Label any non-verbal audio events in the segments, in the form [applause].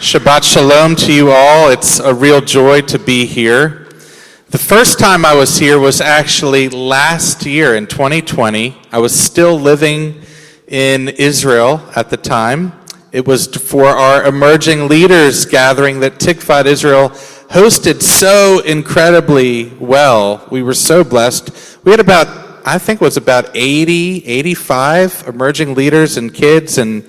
Shabbat Shalom to you all. It's a real joy to be here. The first time I was here was actually last year in 2020. I was still living in Israel at the time. It was for our emerging leaders gathering that Tikvat Israel hosted so incredibly well. We were so blessed. We had about, I think it was about 80, 85 emerging leaders and kids and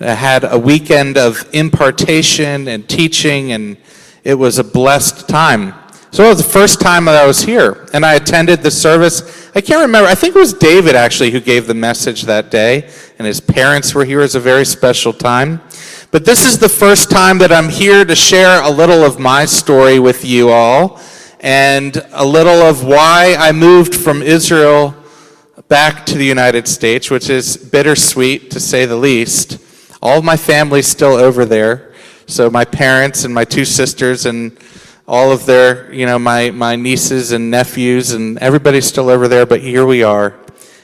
had a weekend of impartation and teaching, and it was a blessed time. So it was the first time that I was here, and I attended the service. I can't remember, I think it was David actually who gave the message that day, and his parents were here. It was a very special time. But this is the first time that I'm here to share a little of my story with you all, and a little of why I moved from Israel back to the United States, which is bittersweet to say the least. All of my family's still over there. So my parents and my two sisters and all of their, you know, my, my nieces and nephews and everybody's still over there, but here we are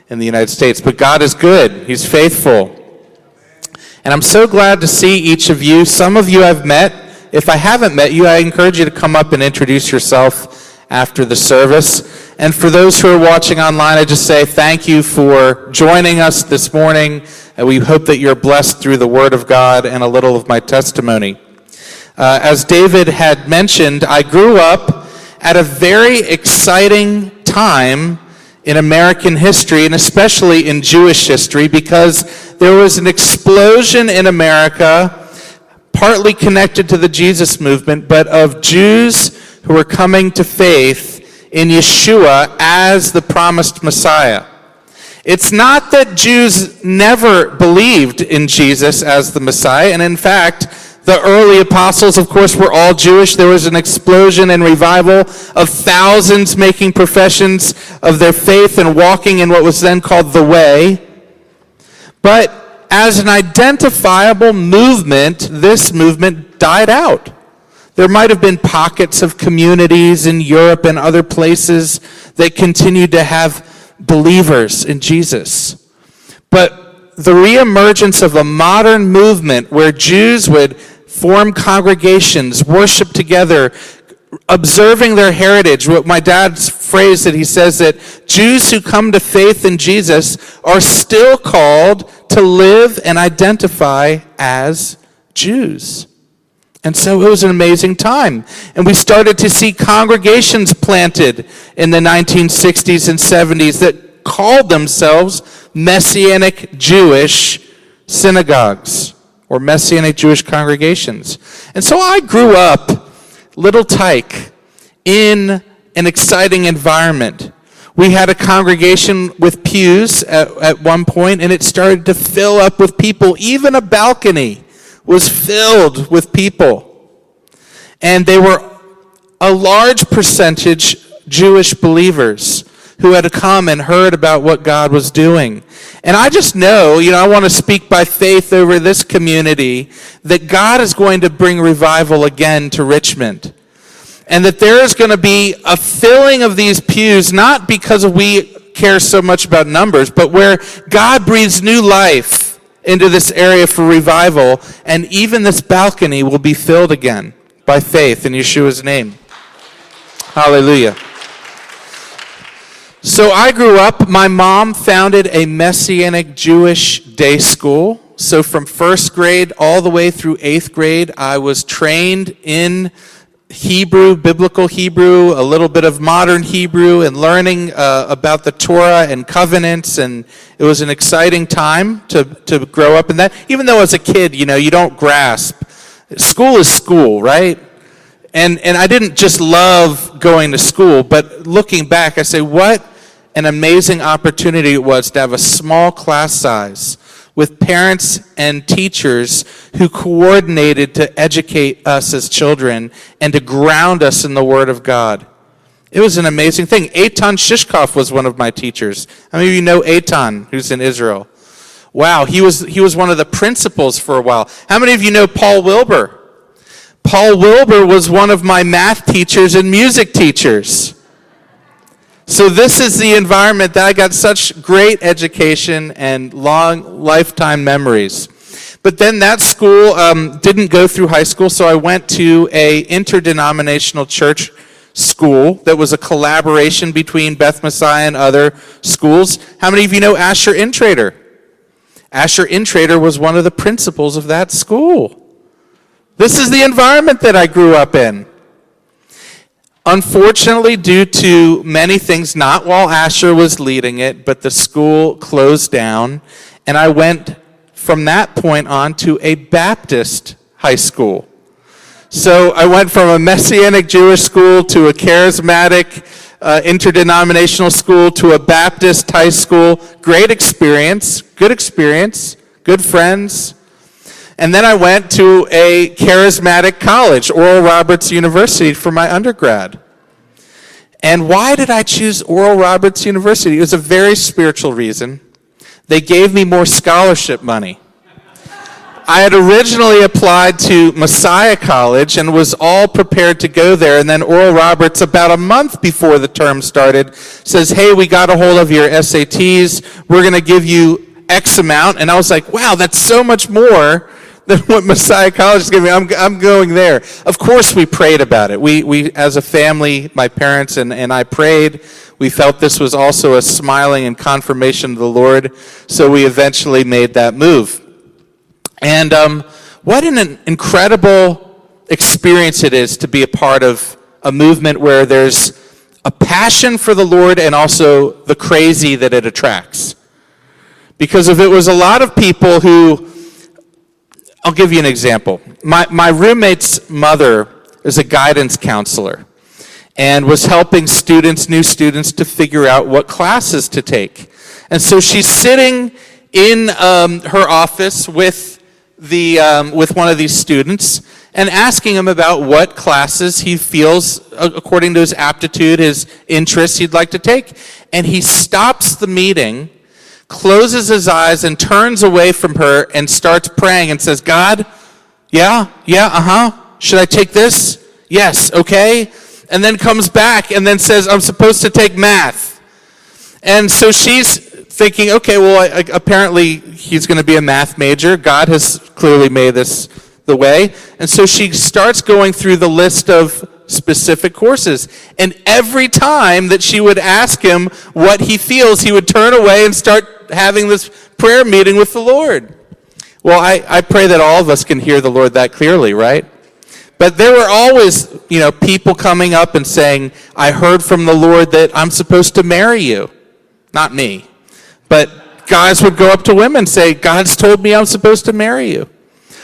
in the United States. But God is good. He's faithful. And I'm so glad to see each of you. Some of you I've met. If I haven't met you, I encourage you to come up and introduce yourself after the service. And for those who are watching online, I just say thank you for joining us this morning. And we hope that you're blessed through the Word of God and a little of my testimony. Uh, as David had mentioned, I grew up at a very exciting time in American history, and especially in Jewish history, because there was an explosion in America, partly connected to the Jesus movement, but of Jews who were coming to faith in Yeshua as the promised Messiah. It's not that Jews never believed in Jesus as the Messiah, and in fact, the early apostles, of course, were all Jewish. There was an explosion and revival of thousands making professions of their faith and walking in what was then called the Way. But as an identifiable movement, this movement died out. There might have been pockets of communities in Europe and other places that continued to have believers in Jesus. But the reemergence of a modern movement where Jews would form congregations, worship together, observing their heritage. What my dad's phrase that he says that Jews who come to faith in Jesus are still called to live and identify as Jews. And so it was an amazing time. And we started to see congregations planted in the 1960s and 70s that called themselves Messianic Jewish synagogues or Messianic Jewish congregations. And so I grew up, little tyke, in an exciting environment. We had a congregation with pews at, at one point, and it started to fill up with people, even a balcony was filled with people. And they were a large percentage Jewish believers who had come and heard about what God was doing. And I just know, you know, I want to speak by faith over this community that God is going to bring revival again to Richmond. And that there is going to be a filling of these pews, not because we care so much about numbers, but where God breathes new life into this area for revival, and even this balcony will be filled again by faith in Yeshua's name. Hallelujah. So I grew up, my mom founded a Messianic Jewish day school. So from first grade all the way through eighth grade, I was trained in Hebrew, biblical Hebrew, a little bit of modern Hebrew, and learning uh, about the Torah and covenants. And it was an exciting time to, to grow up in that. Even though as a kid, you know, you don't grasp. School is school, right? And, and I didn't just love going to school, but looking back, I say, what an amazing opportunity it was to have a small class size with parents and teachers who coordinated to educate us as children and to ground us in the Word of God. It was an amazing thing. Eitan Shishkoff was one of my teachers. How many of you know Eitan, who's in Israel? Wow, he was, he was one of the principals for a while. How many of you know Paul Wilbur? Paul Wilbur was one of my math teachers and music teachers. So this is the environment that I got such great education and long lifetime memories. But then that school um, didn't go through high school, so I went to a interdenominational church school that was a collaboration between Beth Messiah and other schools. How many of you know Asher Intrater? Asher Intrater was one of the principals of that school. This is the environment that I grew up in. Unfortunately, due to many things, not while Asher was leading it, but the school closed down, and I went from that point on to a Baptist high school. So I went from a Messianic Jewish school to a charismatic uh, interdenominational school to a Baptist high school. Great experience, good experience, good friends. And then I went to a charismatic college, Oral Roberts University, for my undergrad. And why did I choose Oral Roberts University? It was a very spiritual reason. They gave me more scholarship money. I had originally applied to Messiah College and was all prepared to go there. And then Oral Roberts, about a month before the term started, says, Hey, we got a hold of your SATs. We're going to give you X amount. And I was like, Wow, that's so much more than what Messiah College is giving me. I'm, I'm going there. Of course, we prayed about it. We, we, as a family, my parents and, and I prayed. We felt this was also a smiling and confirmation of the Lord, so we eventually made that move. And um, what an incredible experience it is to be a part of a movement where there's a passion for the Lord and also the crazy that it attracts. Because if it was a lot of people who, I'll give you an example. My, my roommate's mother is a guidance counselor and was helping students, new students, to figure out what classes to take. And so she's sitting in um, her office with, the, um, with one of these students and asking him about what classes he feels, according to his aptitude, his interests, he'd like to take. And he stops the meeting, closes his eyes, and turns away from her and starts praying and says, God, yeah, yeah, uh huh. Should I take this? Yes, okay and then comes back and then says, I'm supposed to take math. And so she's thinking, okay, well, I, I, apparently he's going to be a math major. God has clearly made this the way. And so she starts going through the list of specific courses. And every time that she would ask him what he feels, he would turn away and start having this prayer meeting with the Lord. Well, I, I pray that all of us can hear the Lord that clearly, right? But there were always, you know, people coming up and saying, I heard from the Lord that I'm supposed to marry you. Not me. But guys would go up to women and say, God's told me I'm supposed to marry you.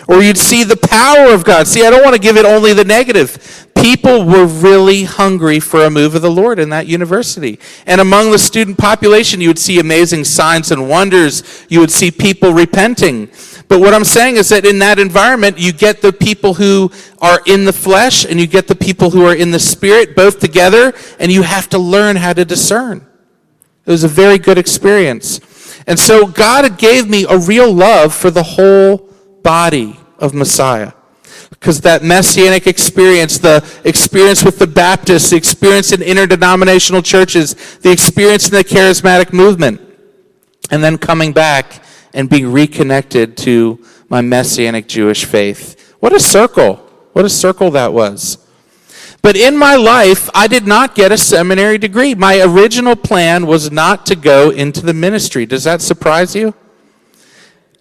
Or you'd see the power of God. See, I don't want to give it only the negative. People were really hungry for a move of the Lord in that university. And among the student population, you would see amazing signs and wonders. You would see people repenting. But what I'm saying is that in that environment, you get the people who are in the flesh and you get the people who are in the spirit, both together, and you have to learn how to discern. It was a very good experience. And so God gave me a real love for the whole body of Messiah. Because that messianic experience, the experience with the Baptists, the experience in interdenominational churches, the experience in the charismatic movement, and then coming back and being reconnected to my messianic Jewish faith. What a circle. What a circle that was. But in my life, I did not get a seminary degree. My original plan was not to go into the ministry. Does that surprise you?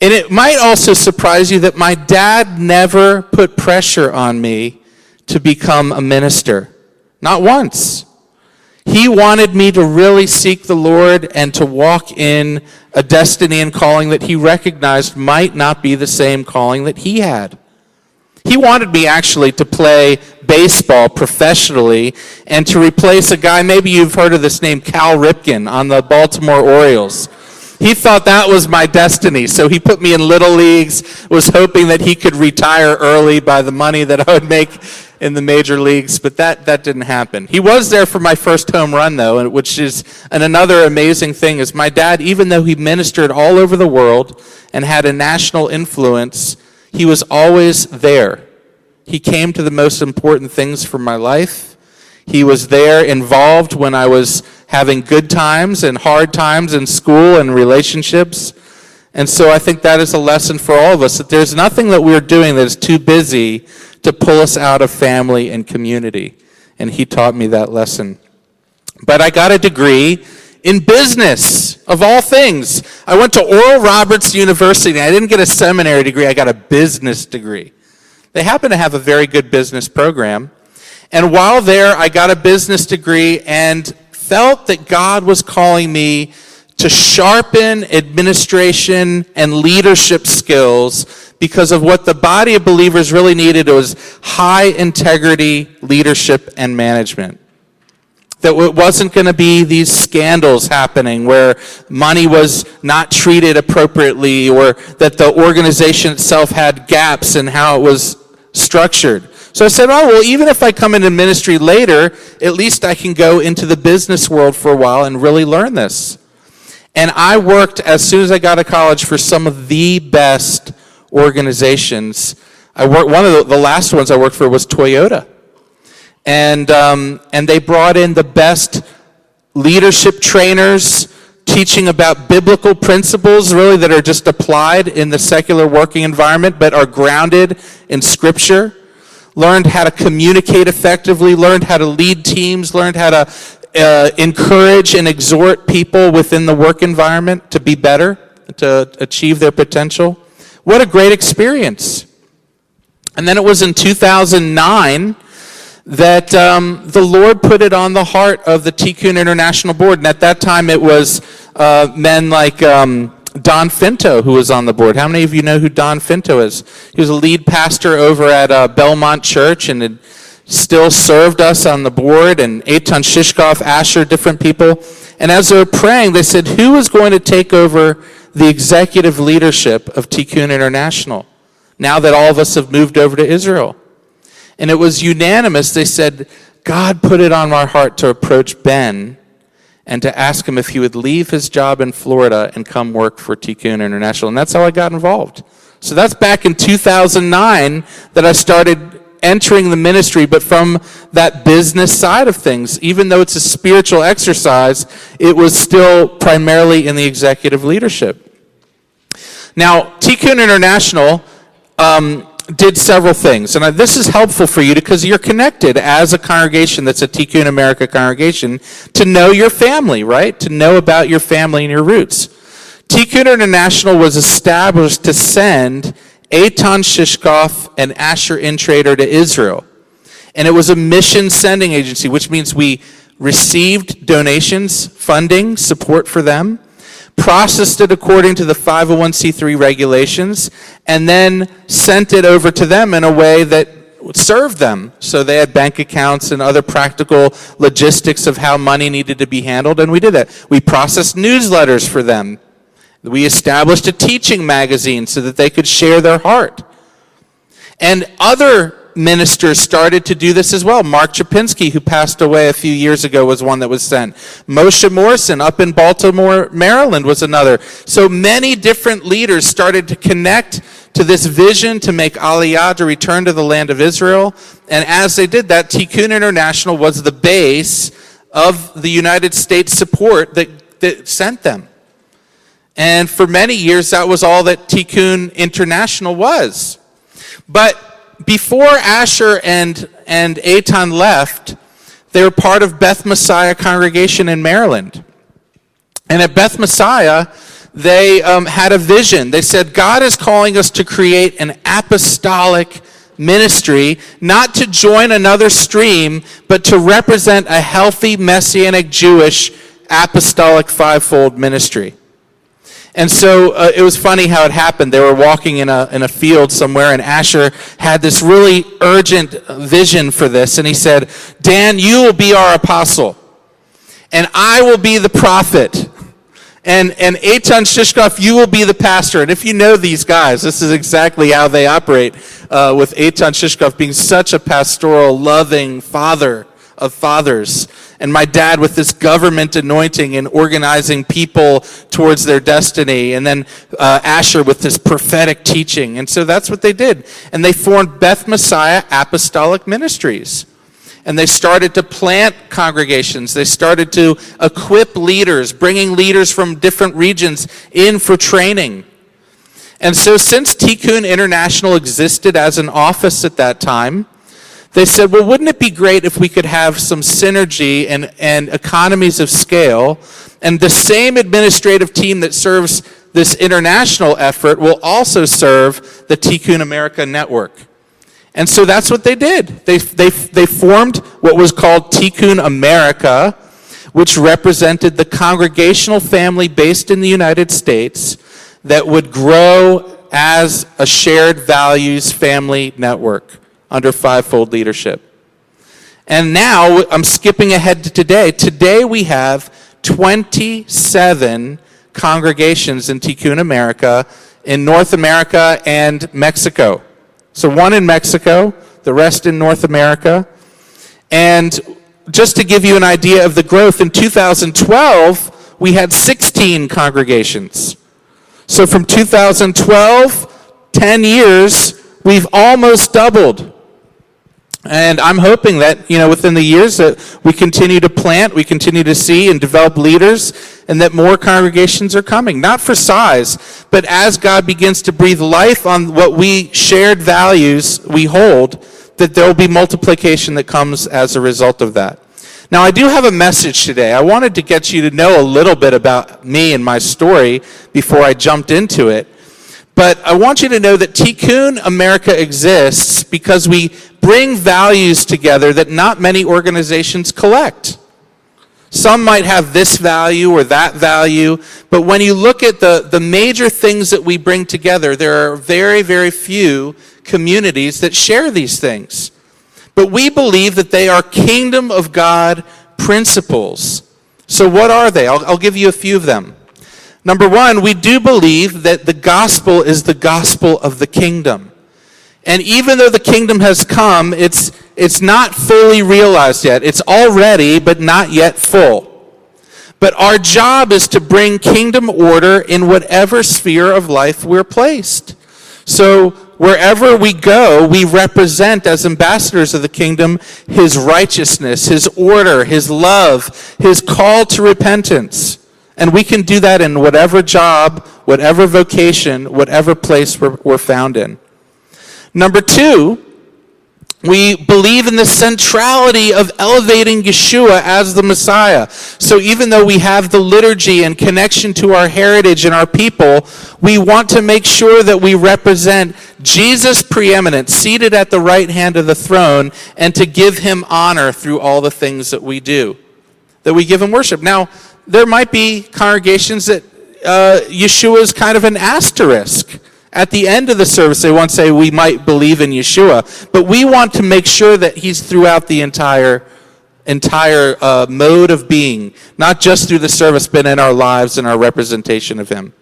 And it might also surprise you that my dad never put pressure on me to become a minister. Not once. He wanted me to really seek the Lord and to walk in a destiny and calling that he recognized might not be the same calling that he had. He wanted me actually to play baseball professionally and to replace a guy, maybe you've heard of this name, Cal Ripken on the Baltimore Orioles. He thought that was my destiny, so he put me in little leagues, was hoping that he could retire early by the money that I would make in the major leagues, but that, that didn't happen. He was there for my first home run, though, which is and another amazing thing is my dad, even though he ministered all over the world and had a national influence, he was always there. He came to the most important things for my life. He was there involved when I was having good times and hard times in school and relationships. And so I think that is a lesson for all of us that there's nothing that we're doing that is too busy to pull us out of family and community. And he taught me that lesson. But I got a degree in business, of all things. I went to Oral Roberts University. I didn't get a seminary degree, I got a business degree. They happen to have a very good business program. And while there, I got a business degree and felt that God was calling me to sharpen administration and leadership skills because of what the body of believers really needed was high integrity leadership and management that it wasn't going to be these scandals happening where money was not treated appropriately or that the organization itself had gaps in how it was structured. So I said, oh, well, even if I come into ministry later, at least I can go into the business world for a while and really learn this. And I worked as soon as I got to college for some of the best organizations. I worked, one of the, the last ones I worked for was Toyota and, um, and they brought in the best leadership trainers teaching about biblical principles really that are just applied in the secular working environment but are grounded in scripture learned how to communicate effectively learned how to lead teams learned how to uh, encourage and exhort people within the work environment to be better to achieve their potential what a great experience and then it was in 2009 that um, the Lord put it on the heart of the Tikkun International Board. And at that time, it was uh, men like um, Don Finto who was on the board. How many of you know who Don Finto is? He was a lead pastor over at uh, Belmont Church and had still served us on the board, and Eitan Shishkoff, Asher, different people. And as they were praying, they said, Who is going to take over the executive leadership of Tikkun International now that all of us have moved over to Israel? And it was unanimous. They said, God put it on my heart to approach Ben and to ask him if he would leave his job in Florida and come work for Tikkun International. And that's how I got involved. So that's back in 2009 that I started entering the ministry, but from that business side of things. Even though it's a spiritual exercise, it was still primarily in the executive leadership. Now, Tikkun International um, did several things. And this is helpful for you because you're connected as a congregation that's a Tikkun America congregation to know your family, right? To know about your family and your roots. Tikkun International was established to send Eitan Shishkoff and Asher Intrater to Israel. And it was a mission sending agency, which means we received donations, funding, support for them processed it according to the 501c3 regulations, and then sent it over to them in a way that served them. So they had bank accounts and other practical logistics of how money needed to be handled, and we did that. We processed newsletters for them. We established a teaching magazine so that they could share their heart. And other ministers started to do this as well. Mark Chapinski, who passed away a few years ago, was one that was sent. Moshe Morrison up in Baltimore, Maryland was another. So many different leaders started to connect to this vision to make Aliyah to return to the land of Israel. And as they did that, Tikkun International was the base of the United States support that, that sent them. And for many years, that was all that Tikkun International was. But before Asher and, and Eitan left, they were part of Beth Messiah congregation in Maryland. And at Beth Messiah, they um, had a vision. They said, God is calling us to create an apostolic ministry, not to join another stream, but to represent a healthy Messianic Jewish apostolic fivefold ministry. And so uh, it was funny how it happened. They were walking in a, in a field somewhere, and Asher had this really urgent vision for this. And he said, Dan, you will be our apostle, and I will be the prophet. And, and Eitan Shishkoff, you will be the pastor. And if you know these guys, this is exactly how they operate uh, with Eitan Shishkoff being such a pastoral, loving father of fathers and my dad with this government anointing and organizing people towards their destiny, and then uh, Asher with this prophetic teaching. And so that's what they did. And they formed Beth Messiah Apostolic Ministries. And they started to plant congregations. They started to equip leaders, bringing leaders from different regions in for training. And so, since Tikkun International existed as an office at that time, they said, well, wouldn't it be great if we could have some synergy and, and economies of scale? And the same administrative team that serves this international effort will also serve the Tikkun America network. And so that's what they did. They, they, they formed what was called Tikkun America, which represented the congregational family based in the United States that would grow as a shared values family network under fivefold leadership. And now I'm skipping ahead to today. Today we have 27 congregations in Tikkun America in North America and Mexico. So one in Mexico, the rest in North America. And just to give you an idea of the growth, in 2012, we had 16 congregations. So from 2012, 10 years, we've almost doubled. And I'm hoping that, you know, within the years that we continue to plant, we continue to see and develop leaders, and that more congregations are coming. Not for size, but as God begins to breathe life on what we shared values we hold, that there will be multiplication that comes as a result of that. Now, I do have a message today. I wanted to get you to know a little bit about me and my story before I jumped into it. But I want you to know that Tikkun America exists because we bring values together that not many organizations collect. Some might have this value or that value, but when you look at the, the major things that we bring together, there are very, very few communities that share these things. But we believe that they are kingdom of God principles. So, what are they? I'll, I'll give you a few of them. Number one, we do believe that the gospel is the gospel of the kingdom. And even though the kingdom has come, it's, it's not fully realized yet. It's already, but not yet full. But our job is to bring kingdom order in whatever sphere of life we're placed. So wherever we go, we represent as ambassadors of the kingdom his righteousness, his order, his love, his call to repentance. And we can do that in whatever job, whatever vocation, whatever place we're, we're found in. Number two, we believe in the centrality of elevating Yeshua as the Messiah. So even though we have the liturgy and connection to our heritage and our people, we want to make sure that we represent Jesus preeminent, seated at the right hand of the throne, and to give him honor through all the things that we do, that we give him worship. Now, there might be congregations that uh, Yeshua is kind of an asterisk. At the end of the service, they won't say we might believe in Yeshua, but we want to make sure that he's throughout the entire entire uh, mode of being, not just through the service, but in our lives and our representation of him.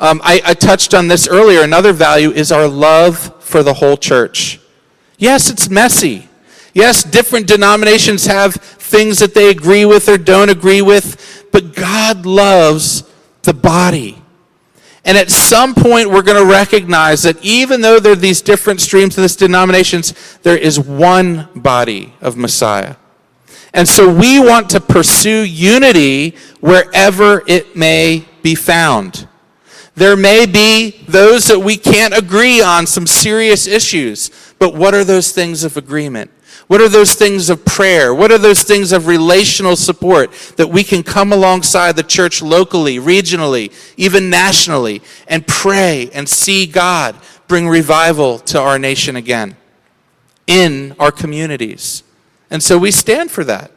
Um, I, I touched on this earlier. Another value is our love for the whole church. Yes, it's messy. Yes, different denominations have things that they agree with or don't agree with, but God loves the body. And at some point, we're going to recognize that even though there are these different streams of this denominations, there is one body of Messiah. And so we want to pursue unity wherever it may be found. There may be those that we can't agree on some serious issues, but what are those things of agreement? What are those things of prayer? What are those things of relational support that we can come alongside the church locally, regionally, even nationally, and pray and see God bring revival to our nation again in our communities? And so we stand for that.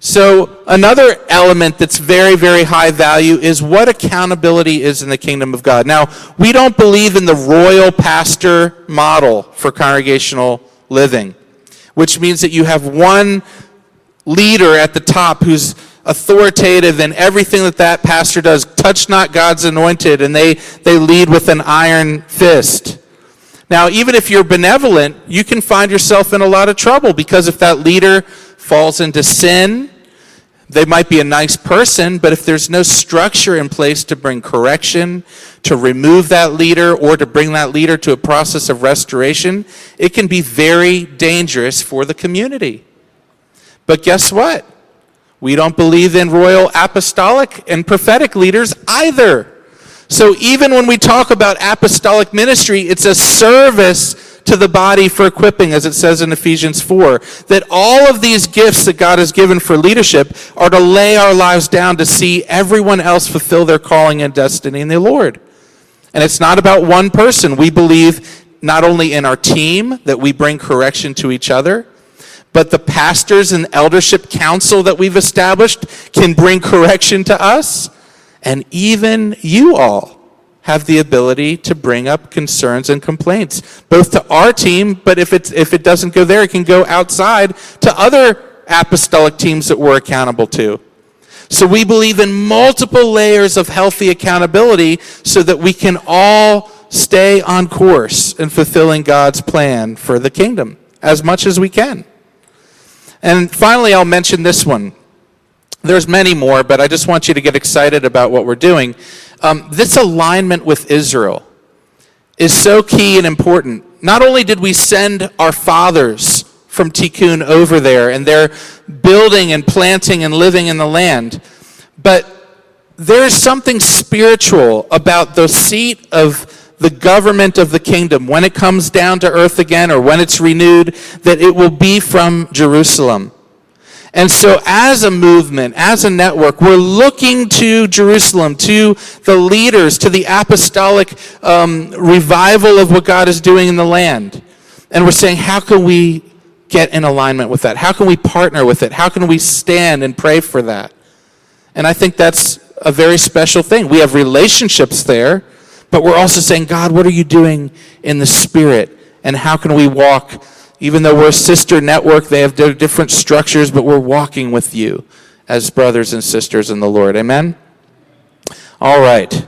So, another element that's very, very high value is what accountability is in the kingdom of God. Now, we don't believe in the royal pastor model for congregational living which means that you have one leader at the top who's authoritative in everything that that pastor does. Touch not God's anointed, and they, they lead with an iron fist. Now, even if you're benevolent, you can find yourself in a lot of trouble because if that leader falls into sin, they might be a nice person, but if there's no structure in place to bring correction, to remove that leader, or to bring that leader to a process of restoration, it can be very dangerous for the community. But guess what? We don't believe in royal apostolic and prophetic leaders either. So even when we talk about apostolic ministry, it's a service to the body for equipping, as it says in Ephesians 4. That all of these gifts that God has given for leadership are to lay our lives down to see everyone else fulfill their calling and destiny in the Lord. And it's not about one person. We believe not only in our team that we bring correction to each other, but the pastors and eldership council that we've established can bring correction to us. And even you all have the ability to bring up concerns and complaints, both to our team, but if, it's, if it doesn't go there, it can go outside to other apostolic teams that we're accountable to. So we believe in multiple layers of healthy accountability so that we can all stay on course in fulfilling God's plan for the kingdom as much as we can. And finally, I'll mention this one. There's many more, but I just want you to get excited about what we're doing. Um, this alignment with Israel is so key and important. Not only did we send our fathers from Tikkun over there, and they're building and planting and living in the land, but there's something spiritual about the seat of the government of the kingdom, when it comes down to earth again or when it's renewed, that it will be from Jerusalem. And so, as a movement, as a network, we're looking to Jerusalem, to the leaders, to the apostolic um, revival of what God is doing in the land. And we're saying, how can we get in alignment with that? How can we partner with it? How can we stand and pray for that? And I think that's a very special thing. We have relationships there, but we're also saying, God, what are you doing in the Spirit? And how can we walk, even though we're a sister network, they have different structures, but we're walking with you as brothers and sisters in the Lord. Amen? All right.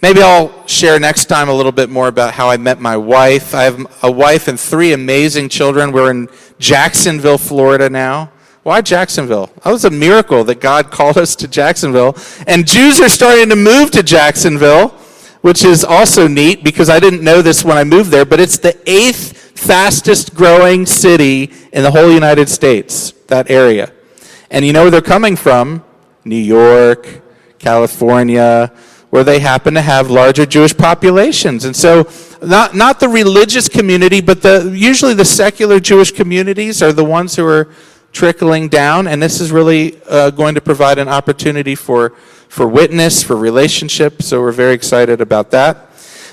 Maybe I'll share next time a little bit more about how I met my wife. I have a wife and three amazing children. We're in Jacksonville, Florida now. Why Jacksonville? That was a miracle that God [laughs] called us to Jacksonville. And Jews are starting to move to Jacksonville which is also neat because I didn't know this when I moved there, but it's the eighth fastest growing city in the whole United States, that area. And you know where they're coming from? New York, California, where they happen to have larger Jewish populations. And so, not, not the religious community, but the, usually the secular Jewish communities are the ones who are trickling down. And this is really uh, going to provide an opportunity for for witness, for relationship. So we're very excited about that.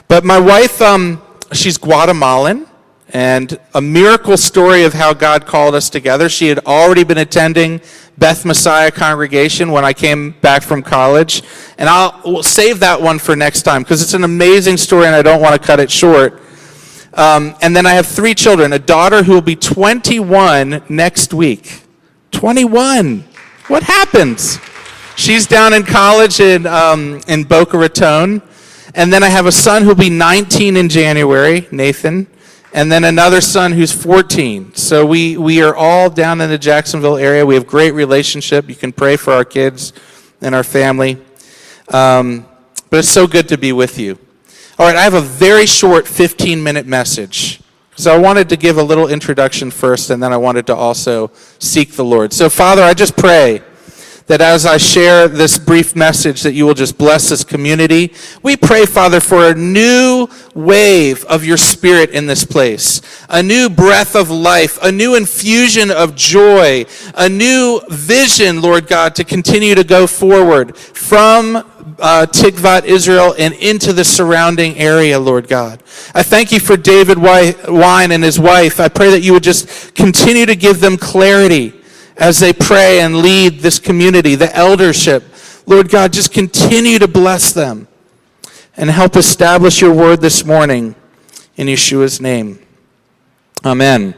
But my wife, um, she's Guatemalan, and a miracle story of how God called us together. She had already been attending Beth Messiah congregation when I came back from college. And I'll we'll save that one for next time because it's an amazing story and I don't want to cut it short. Um, and then I have three children a daughter who will be 21 next week. 21. What happens? She's down in college in, um, in Boca Raton. And then I have a son who'll be 19 in January, Nathan. And then another son who's 14. So we, we are all down in the Jacksonville area. We have great relationship. You can pray for our kids and our family. Um, but it's so good to be with you. All right, I have a very short 15 minute message. So I wanted to give a little introduction first, and then I wanted to also seek the Lord. So, Father, I just pray that as I share this brief message that you will just bless this community. We pray, Father, for a new wave of your spirit in this place, a new breath of life, a new infusion of joy, a new vision, Lord God, to continue to go forward from uh, Israel, and into the surrounding area, Lord God. I thank you for David Wine and his wife. I pray that you would just continue to give them clarity as they pray and lead this community, the eldership. Lord God, just continue to bless them and help establish your word this morning in Yeshua's name. Amen.